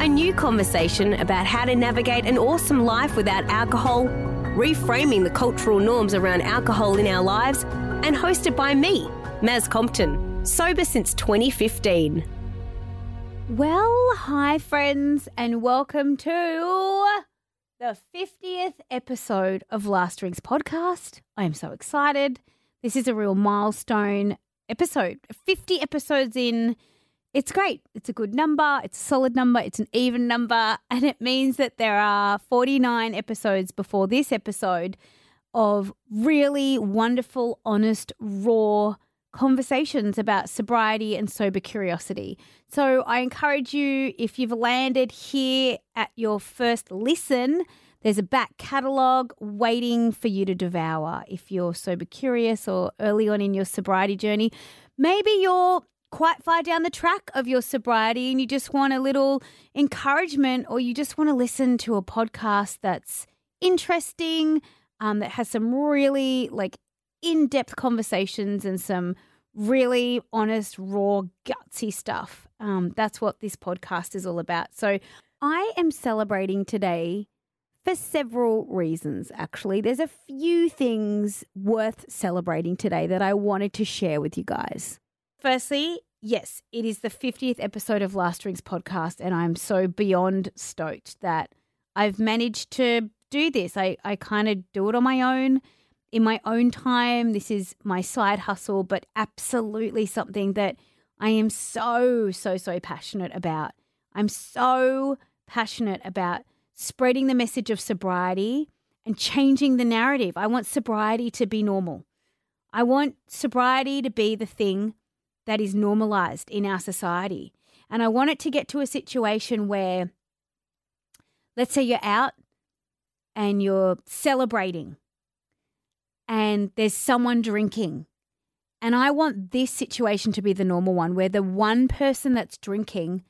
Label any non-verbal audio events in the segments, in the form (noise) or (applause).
a new conversation about how to navigate an awesome life without alcohol, reframing the cultural norms around alcohol in our lives, and hosted by me, Maz Compton, sober since 2015. Well, hi, friends, and welcome to the 50th episode of Last Drinks Podcast. I am so excited. This is a real milestone episode. 50 episodes in. It's great. It's a good number. It's a solid number. It's an even number. (laughs) And it means that there are 49 episodes before this episode of really wonderful, honest, raw conversations about sobriety and sober curiosity. So I encourage you, if you've landed here at your first listen, there's a back catalogue waiting for you to devour if you're sober curious or early on in your sobriety journey. Maybe you're quite far down the track of your sobriety and you just want a little encouragement or you just want to listen to a podcast that's interesting, um, that has some really like in depth conversations and some really honest, raw, gutsy stuff. Um, that's what this podcast is all about. So I am celebrating today for several reasons, actually. There's a few things worth celebrating today that I wanted to share with you guys. Firstly, yes, it is the 50th episode of Last Drinks podcast, and I'm so beyond stoked that I've managed to do this. I, I kind of do it on my own, in my own time. This is my side hustle, but absolutely something that I am so, so, so passionate about. I'm so passionate about spreading the message of sobriety and changing the narrative. I want sobriety to be normal. I want sobriety to be the thing that is normalized in our society. And I want it to get to a situation where, let's say you're out and you're celebrating and there's someone drinking. And I want this situation to be the normal one where the one person that's drinking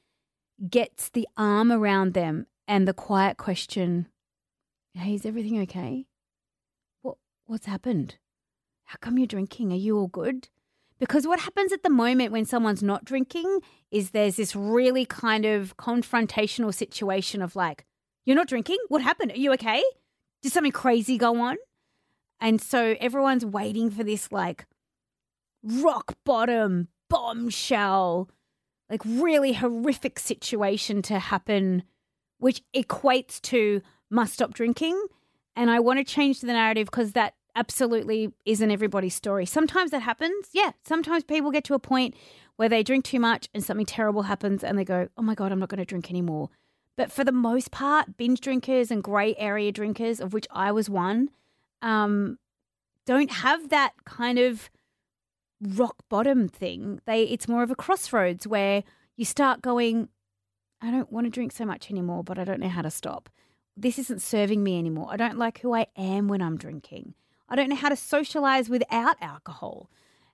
gets the arm around them and the quiet question, Hey, is everything okay? What what's happened? How come you're drinking? Are you all good? Because what happens at the moment when someone's not drinking is there's this really kind of confrontational situation of like, you're not drinking? What happened? Are you okay? Did something crazy go on? And so everyone's waiting for this like rock bottom bombshell, like really horrific situation to happen, which equates to must stop drinking. And I want to change the narrative because that absolutely isn't everybody's story. Sometimes that happens. Yeah. Sometimes people get to a point where they drink too much and something terrible happens and they go, oh my God, I'm not going to drink anymore. But for the most part, binge drinkers and grey area drinkers, of which I was one, um, don't have that kind of rock bottom thing. They it's more of a crossroads where you start going, I don't want to drink so much anymore, but I don't know how to stop. This isn't serving me anymore. I don't like who I am when I'm drinking. I don't know how to socialize without alcohol.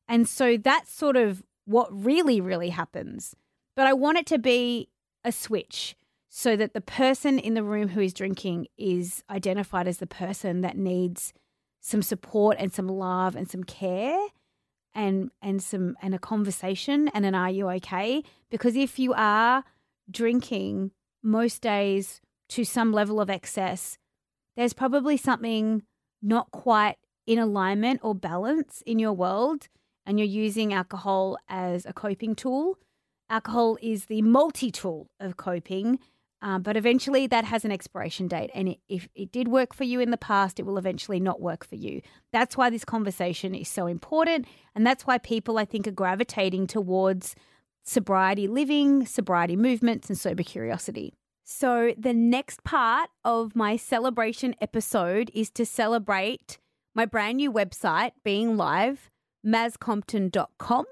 And so that's sort of what really, really happens. But I want it to be a switch so that the person in the room who is drinking is identified as the person that needs some support and some love and some care and and some and a conversation and an are you okay because if you are drinking most days to some level of excess there's probably something not quite in alignment or balance in your world and you're using alcohol as a coping tool alcohol is the multi-tool of coping um, but eventually that has an expiration date. And it, if it did work for you in the past, it will eventually not work for you. That's why this conversation is so important. And that's why people, I think, are gravitating towards sobriety living, sobriety movements, and sober curiosity. So, the next part of my celebration episode is to celebrate my brand new website being live, mazcompton.com.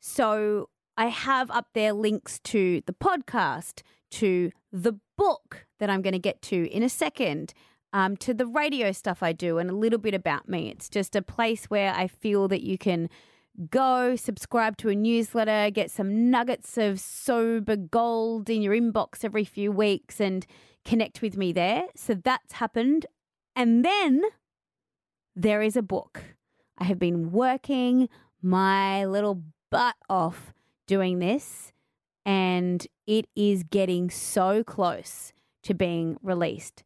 So I have up there links to the podcast, to the book that I'm going to get to in a second, um, to the radio stuff I do, and a little bit about me. It's just a place where I feel that you can go subscribe to a newsletter, get some nuggets of sober gold in your inbox every few weeks, and connect with me there. So that's happened. And then there is a book. I have been working my little butt off doing this, and it is getting so close to being released.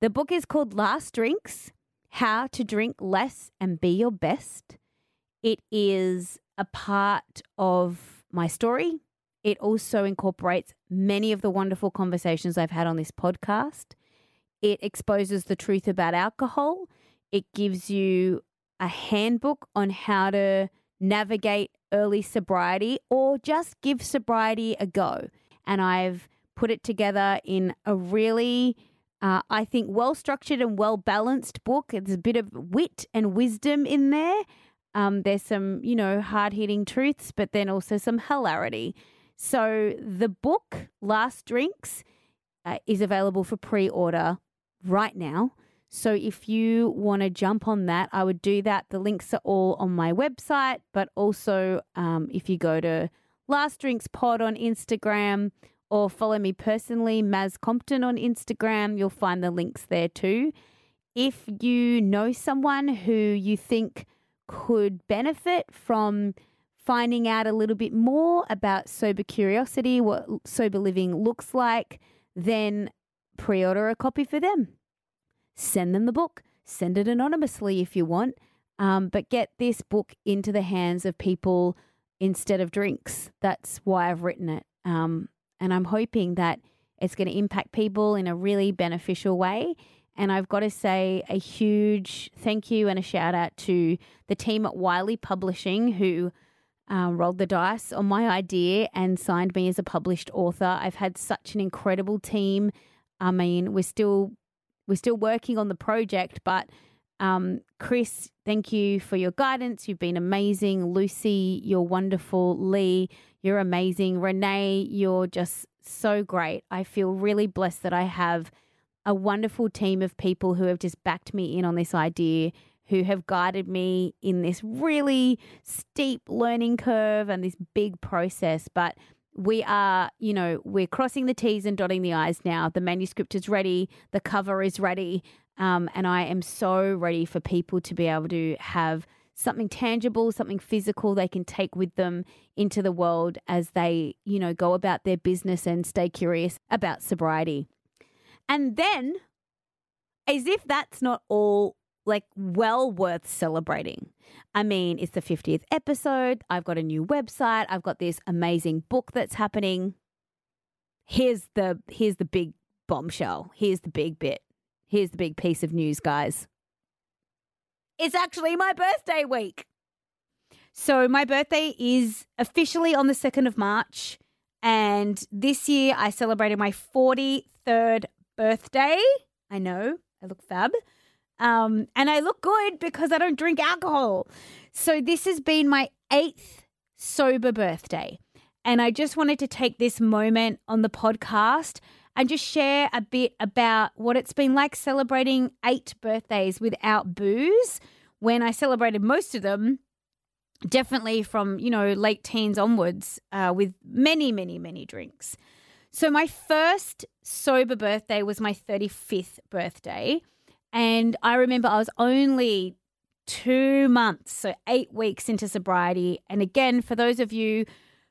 The book is called Last Drinks How to Drink Less and Be Your Best. It is a part of my story. It also incorporates many of the wonderful conversations I've had on this podcast. It exposes the truth about alcohol. It gives you a handbook on how to navigate early sobriety or just give sobriety a go. And I've put it together in a really, uh, I think, well structured and well balanced book. There's a bit of wit and wisdom in there. Um, there's some, you know, hard hitting truths, but then also some hilarity. So the book, Last Drinks, uh, is available for pre order right now. So if you want to jump on that, I would do that. The links are all on my website, but also um, if you go to Last Drinks Pod on Instagram or follow me personally, Maz Compton on Instagram, you'll find the links there too. If you know someone who you think could benefit from finding out a little bit more about sober curiosity, what sober living looks like, then pre order a copy for them. Send them the book, send it anonymously if you want, um, but get this book into the hands of people instead of drinks. That's why I've written it. Um, and I'm hoping that it's going to impact people in a really beneficial way and I've got to say a huge thank you and a shout out to the team at Wiley Publishing who um, rolled the dice on my idea and signed me as a published author. I've had such an incredible team. I mean, we're still we're still working on the project, but um, Chris, thank you for your guidance. You've been amazing. Lucy, you're wonderful. Lee, you're amazing. Renee, you're just so great. I feel really blessed that I have a wonderful team of people who have just backed me in on this idea, who have guided me in this really steep learning curve and this big process. But we are, you know, we're crossing the T's and dotting the I's now. The manuscript is ready, the cover is ready. Um, and I am so ready for people to be able to have something tangible, something physical they can take with them into the world as they, you know, go about their business and stay curious about sobriety. And then, as if that's not all like well worth celebrating. I mean, it's the 50th episode. I've got a new website. I've got this amazing book that's happening. Here's the here's the big bombshell. Here's the big bit. Here's the big piece of news, guys. It's actually my birthday week. So my birthday is officially on the 2nd of March and this year I celebrated my 43rd birthday. I know I look fab. Um, and I look good because I don't drink alcohol. So this has been my eighth sober birthday. And I just wanted to take this moment on the podcast and just share a bit about what it's been like celebrating eight birthdays without booze when I celebrated most of them definitely from you know late teens onwards uh, with many many many drinks so, my first sober birthday was my 35th birthday. And I remember I was only two months, so eight weeks into sobriety. And again, for those of you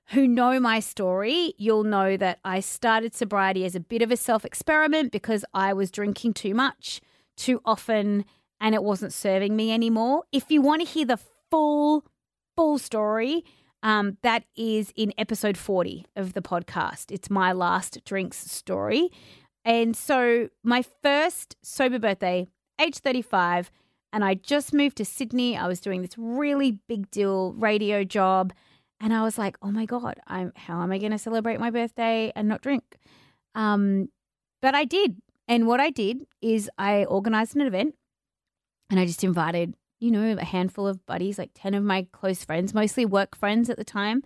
who know my story, you'll know that I started sobriety as a bit of a self experiment because I was drinking too much, too often, and it wasn't serving me anymore. If you want to hear the full, full story, um, that is in episode 40 of the podcast. It's my last drinks story. And so, my first sober birthday, age 35, and I just moved to Sydney. I was doing this really big deal radio job. And I was like, oh my God, I'm, how am I going to celebrate my birthday and not drink? Um, but I did. And what I did is I organized an event and I just invited you know, a handful of buddies, like 10 of my close friends, mostly work friends at the time,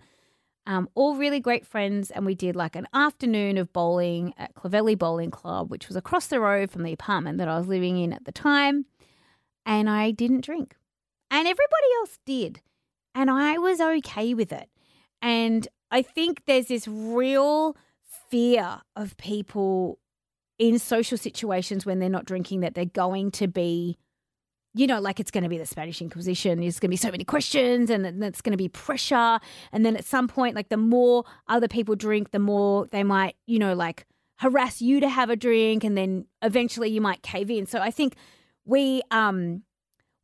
um, all really great friends. And we did like an afternoon of bowling at Clovelly Bowling Club, which was across the road from the apartment that I was living in at the time. And I didn't drink. And everybody else did. And I was okay with it. And I think there's this real fear of people in social situations when they're not drinking that they're going to be you know, like it's going to be the Spanish Inquisition. There's going to be so many questions and that's going to be pressure. And then at some point, like the more other people drink, the more they might, you know, like harass you to have a drink. And then eventually you might cave in. So I think we, um,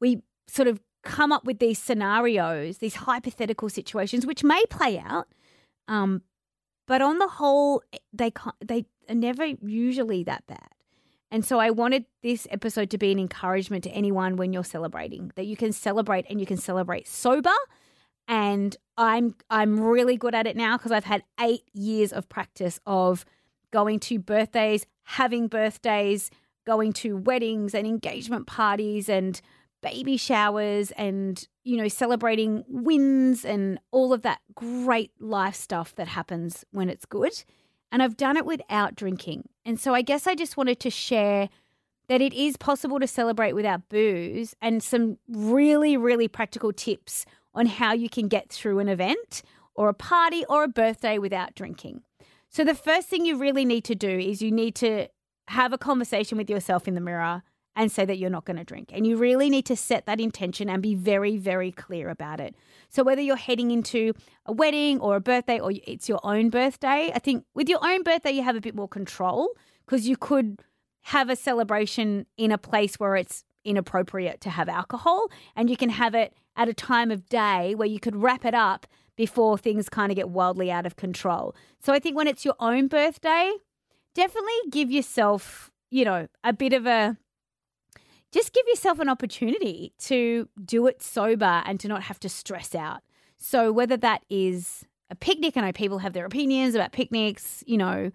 we sort of come up with these scenarios, these hypothetical situations, which may play out. Um, but on the whole, they, they are never usually that bad. And so I wanted this episode to be an encouragement to anyone when you're celebrating that you can celebrate and you can celebrate sober. And I'm I'm really good at it now because I've had 8 years of practice of going to birthdays, having birthdays, going to weddings and engagement parties and baby showers and you know celebrating wins and all of that great life stuff that happens when it's good and I've done it without drinking. And so I guess I just wanted to share that it is possible to celebrate without booze and some really, really practical tips on how you can get through an event or a party or a birthday without drinking. So, the first thing you really need to do is you need to have a conversation with yourself in the mirror and say that you're not going to drink. And you really need to set that intention and be very, very clear about it. So, whether you're heading into a wedding or a birthday or it's your own birthday, I think with your own birthday, you have a bit more control because you could have a celebration in a place where it's inappropriate to have alcohol and you can have it at a time of day where you could wrap it up before things kind of get wildly out of control. So, I think when it's your own birthday, definitely give yourself, you know, a bit of a just give yourself an opportunity to do it sober and to not have to stress out. So, whether that is a picnic, I know people have their opinions about picnics, you know.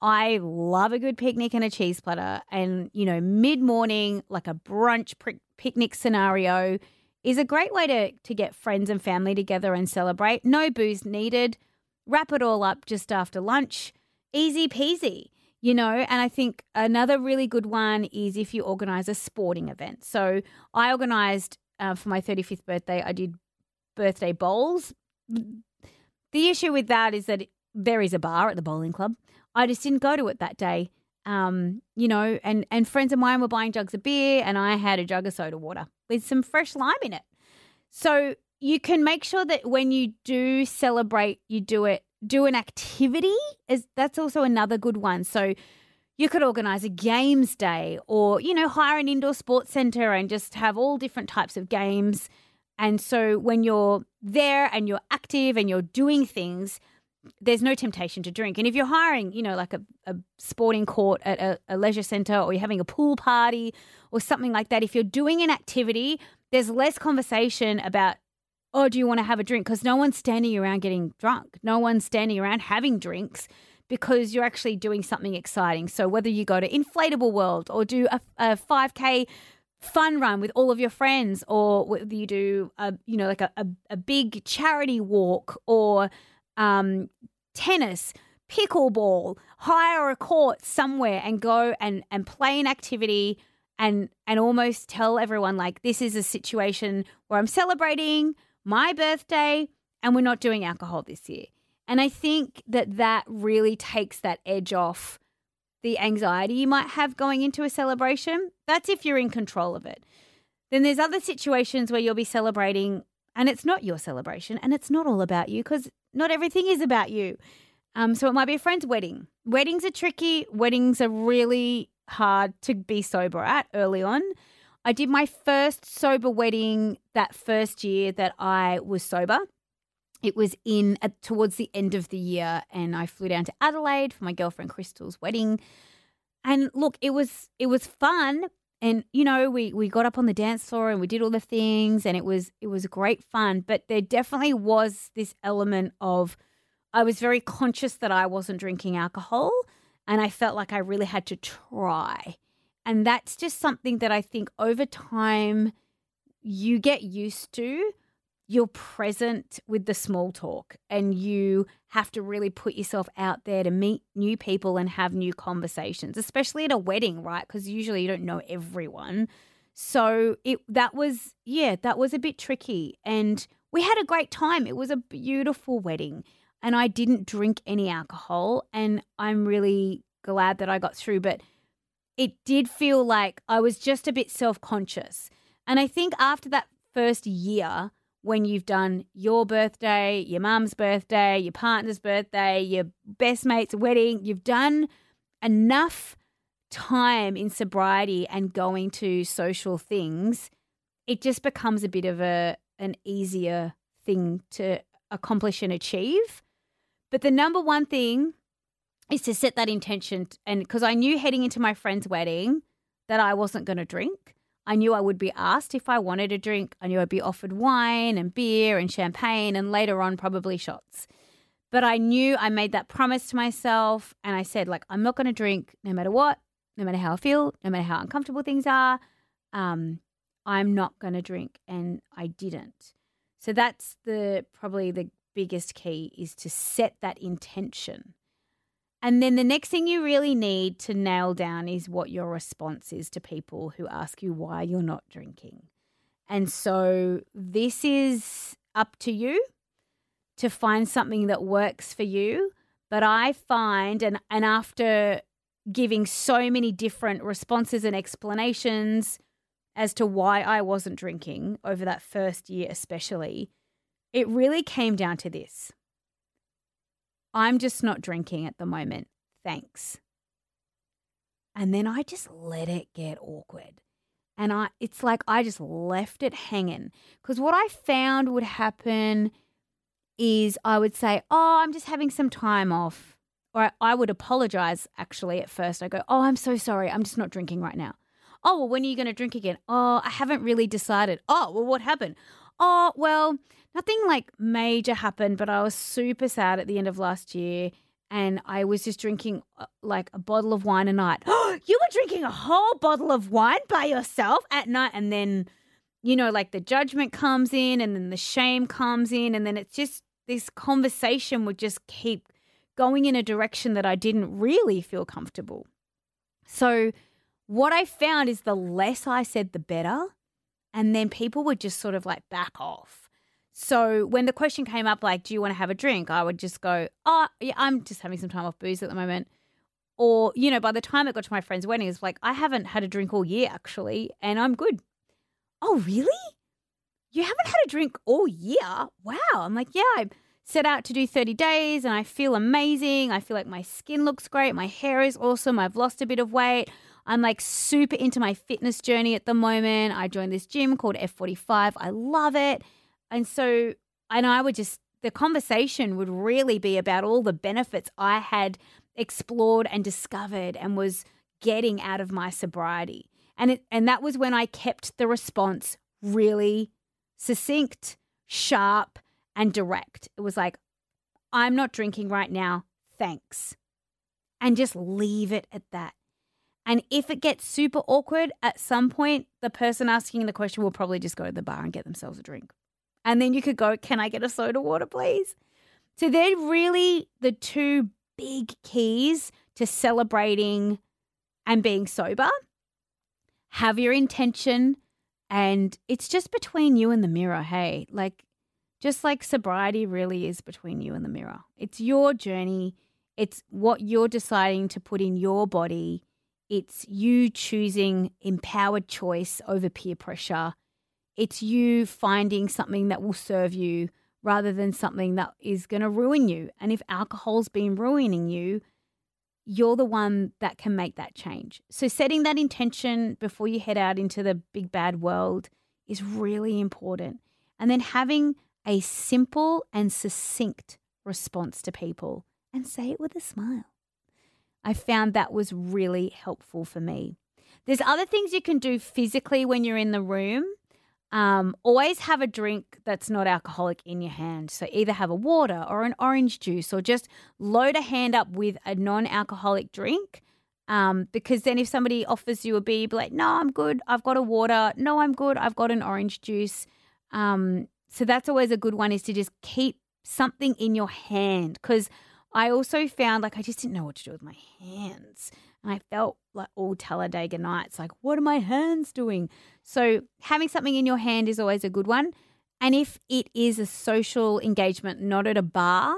I love a good picnic and a cheese platter. And, you know, mid morning, like a brunch picnic scenario, is a great way to, to get friends and family together and celebrate. No booze needed. Wrap it all up just after lunch. Easy peasy you know and i think another really good one is if you organize a sporting event. So i organized uh, for my 35th birthday i did birthday bowls. The issue with that is that there is a bar at the bowling club. I just didn't go to it that day um, you know and and friends of mine were buying jugs of beer and i had a jug of soda water with some fresh lime in it. So you can make sure that when you do celebrate you do it do an activity is that's also another good one. So you could organize a games day or you know hire an indoor sports center and just have all different types of games. And so when you're there and you're active and you're doing things, there's no temptation to drink. And if you're hiring, you know, like a, a sporting court at a, a leisure center or you're having a pool party or something like that, if you're doing an activity, there's less conversation about oh, do you want to have a drink? Because no one's standing around getting drunk. No one's standing around having drinks because you're actually doing something exciting. So whether you go to Inflatable World or do a, a 5K fun run with all of your friends or whether you do a you know like a, a, a big charity walk or um, tennis pickleball hire a court somewhere and go and and play an activity and and almost tell everyone like this is a situation where I'm celebrating my birthday, and we're not doing alcohol this year. And I think that that really takes that edge off the anxiety you might have going into a celebration. That's if you're in control of it. Then there's other situations where you'll be celebrating and it's not your celebration and it's not all about you because not everything is about you. Um, so it might be a friend's wedding. Weddings are tricky. Weddings are really hard to be sober at early on. I did my first sober wedding that first year that I was sober. It was in uh, towards the end of the year, and I flew down to Adelaide for my girlfriend Crystal's wedding. And look, it was it was fun, and you know we we got up on the dance floor and we did all the things, and it was it was great fun. But there definitely was this element of I was very conscious that I wasn't drinking alcohol, and I felt like I really had to try. And that's just something that I think over time you get used to you're present with the small talk and you have to really put yourself out there to meet new people and have new conversations especially at a wedding right? Because usually you don't know everyone. So it that was yeah that was a bit tricky and we had a great time. It was a beautiful wedding and I didn't drink any alcohol and I'm really glad that I got through but it did feel like I was just a bit self-conscious and I think after that first year when you've done your birthday, your mum's birthday, your partner's birthday, your best mate's wedding, you've done enough time in sobriety and going to social things, it just becomes a bit of a an easier thing to accomplish and achieve. But the number one thing is to set that intention and because I knew heading into my friend's wedding that I wasn't going to drink. I knew I would be asked if I wanted a drink. I knew I'd be offered wine and beer and champagne and later on probably shots. But I knew I made that promise to myself and I said, like, I'm not going to drink no matter what, no matter how I feel, no matter how uncomfortable things are. Um, I'm not going to drink. And I didn't. So that's the probably the biggest key is to set that intention. And then the next thing you really need to nail down is what your response is to people who ask you why you're not drinking. And so this is up to you to find something that works for you. But I find, and, and after giving so many different responses and explanations as to why I wasn't drinking over that first year, especially, it really came down to this I'm just not drinking at the moment. Thanks. And then I just let it get awkward. And I it's like I just left it hanging cuz what I found would happen is I would say, "Oh, I'm just having some time off." Or I would apologize actually at first. I go, "Oh, I'm so sorry. I'm just not drinking right now." "Oh, well, when are you going to drink again?" "Oh, I haven't really decided." "Oh, well, what happened?" "Oh, well, nothing like major happened, but I was super sad at the end of last year and I was just drinking uh, like a bottle of wine a night. Oh, (gasps) you were drinking a whole bottle of wine by yourself at night and then you know like the judgment comes in and then the shame comes in and then it's just this conversation would just keep going in a direction that I didn't really feel comfortable. So what I found is the less I said the better and then people would just sort of like back off. So when the question came up, like, do you want to have a drink? I would just go, oh, yeah, I'm just having some time off booze at the moment. Or, you know, by the time it got to my friend's wedding, it's like, I haven't had a drink all year, actually, and I'm good. Oh, really? You haven't had a drink all year? Wow. I'm like, yeah, I set out to do 30 days and I feel amazing. I feel like my skin looks great. My hair is awesome. I've lost a bit of weight. I'm like super into my fitness journey at the moment. I joined this gym called F45. I love it. And so, and I would just, the conversation would really be about all the benefits I had explored and discovered and was getting out of my sobriety. And it, and that was when I kept the response really succinct, sharp, and direct. It was like, I'm not drinking right now. Thanks. And just leave it at that. And if it gets super awkward at some point, the person asking the question will probably just go to the bar and get themselves a drink. And then you could go, Can I get a soda water, please? So they're really the two big keys to celebrating and being sober. Have your intention, and it's just between you and the mirror. Hey, like, just like sobriety really is between you and the mirror. It's your journey, it's what you're deciding to put in your body. It's you choosing empowered choice over peer pressure. It's you finding something that will serve you rather than something that is going to ruin you. And if alcohol's been ruining you, you're the one that can make that change. So, setting that intention before you head out into the big bad world is really important. And then having a simple and succinct response to people and say it with a smile. I found that was really helpful for me. There's other things you can do physically when you're in the room um, always have a drink that's not alcoholic in your hand. So either have a water or an orange juice or just load a hand up with a non alcoholic drink. Um, because then if somebody offers you a beer, you'd be like, no, I'm good. I've got a water. No, I'm good. I've got an orange juice. Um, so that's always a good one is to just keep something in your hand. Because I also found like I just didn't know what to do with my hands. And I felt like all Talladega nights, like, what are my hands doing? So having something in your hand is always a good one. And if it is a social engagement, not at a bar,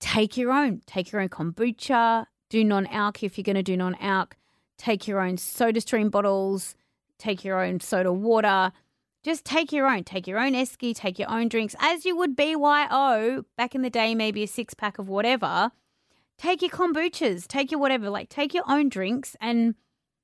take your own. Take your own kombucha, do non alc if you're going to do non alc, take your own soda stream bottles, take your own soda water. Just take your own. Take your own esky, take your own drinks, as you would BYO back in the day, maybe a six pack of whatever. Take your kombuchas, take your whatever, like take your own drinks, and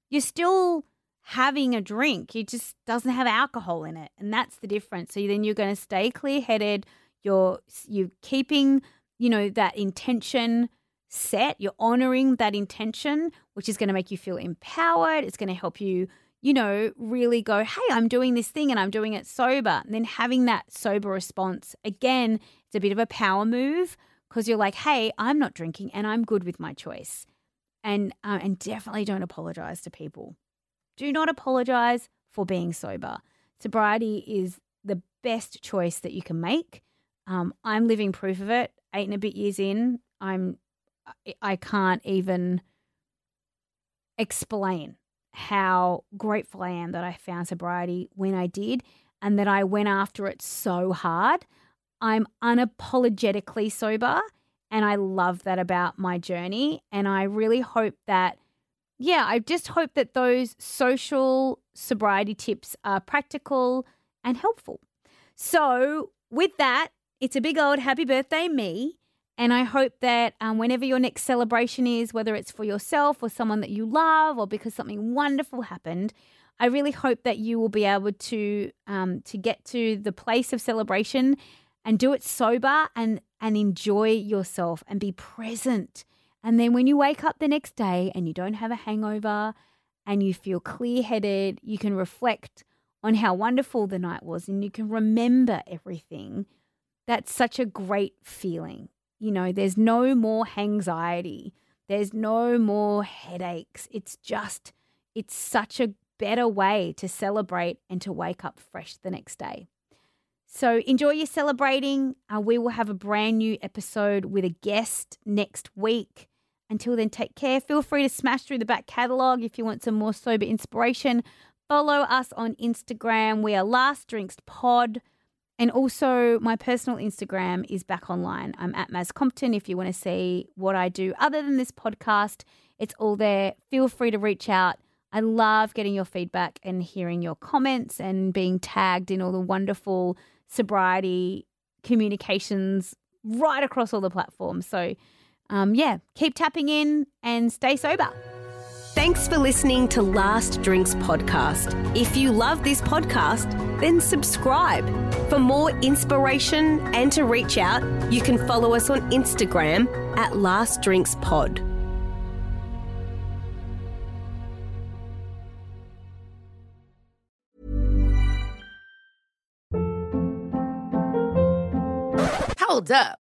you're still having a drink. It just doesn't have alcohol in it, and that's the difference. So then you're going to stay clear headed. You're you're keeping you know that intention set. You're honoring that intention, which is going to make you feel empowered. It's going to help you, you know, really go, hey, I'm doing this thing and I'm doing it sober. And then having that sober response, again, it's a bit of a power move because you're like, hey, I'm not drinking and I'm good with my choice. And, uh, and definitely don't apologize to people. Do not apologize for being sober. Sobriety is the best choice that you can make. Um, I'm living proof of it. Eight and a bit years in, I'm I can't even explain how grateful I am that I found sobriety when I did and that I went after it so hard. I'm unapologetically sober and I love that about my journey. And I really hope that, yeah, I just hope that those social sobriety tips are practical and helpful. So, with that, it's a big old happy birthday, me. And I hope that um, whenever your next celebration is, whether it's for yourself or someone that you love or because something wonderful happened, I really hope that you will be able to um, to get to the place of celebration and do it sober and and enjoy yourself and be present. And then when you wake up the next day and you don't have a hangover and you feel clear headed, you can reflect on how wonderful the night was and you can remember everything. That's such a great feeling. You know, there's no more anxiety, there's no more headaches. It's just, it's such a better way to celebrate and to wake up fresh the next day. So enjoy your celebrating. Uh, we will have a brand new episode with a guest next week. Until then, take care. Feel free to smash through the back catalogue if you want some more sober inspiration. Follow us on Instagram. We are Last Drinks Pod. And also, my personal Instagram is back online. I'm at Maz Compton. If you want to see what I do other than this podcast, it's all there. Feel free to reach out. I love getting your feedback and hearing your comments and being tagged in all the wonderful sobriety communications right across all the platforms. So, um, yeah, keep tapping in and stay sober. Thanks for listening to Last Drinks Podcast. If you love this podcast, then subscribe. For more inspiration and to reach out, you can follow us on Instagram at Last Drinks Pod. Hold up.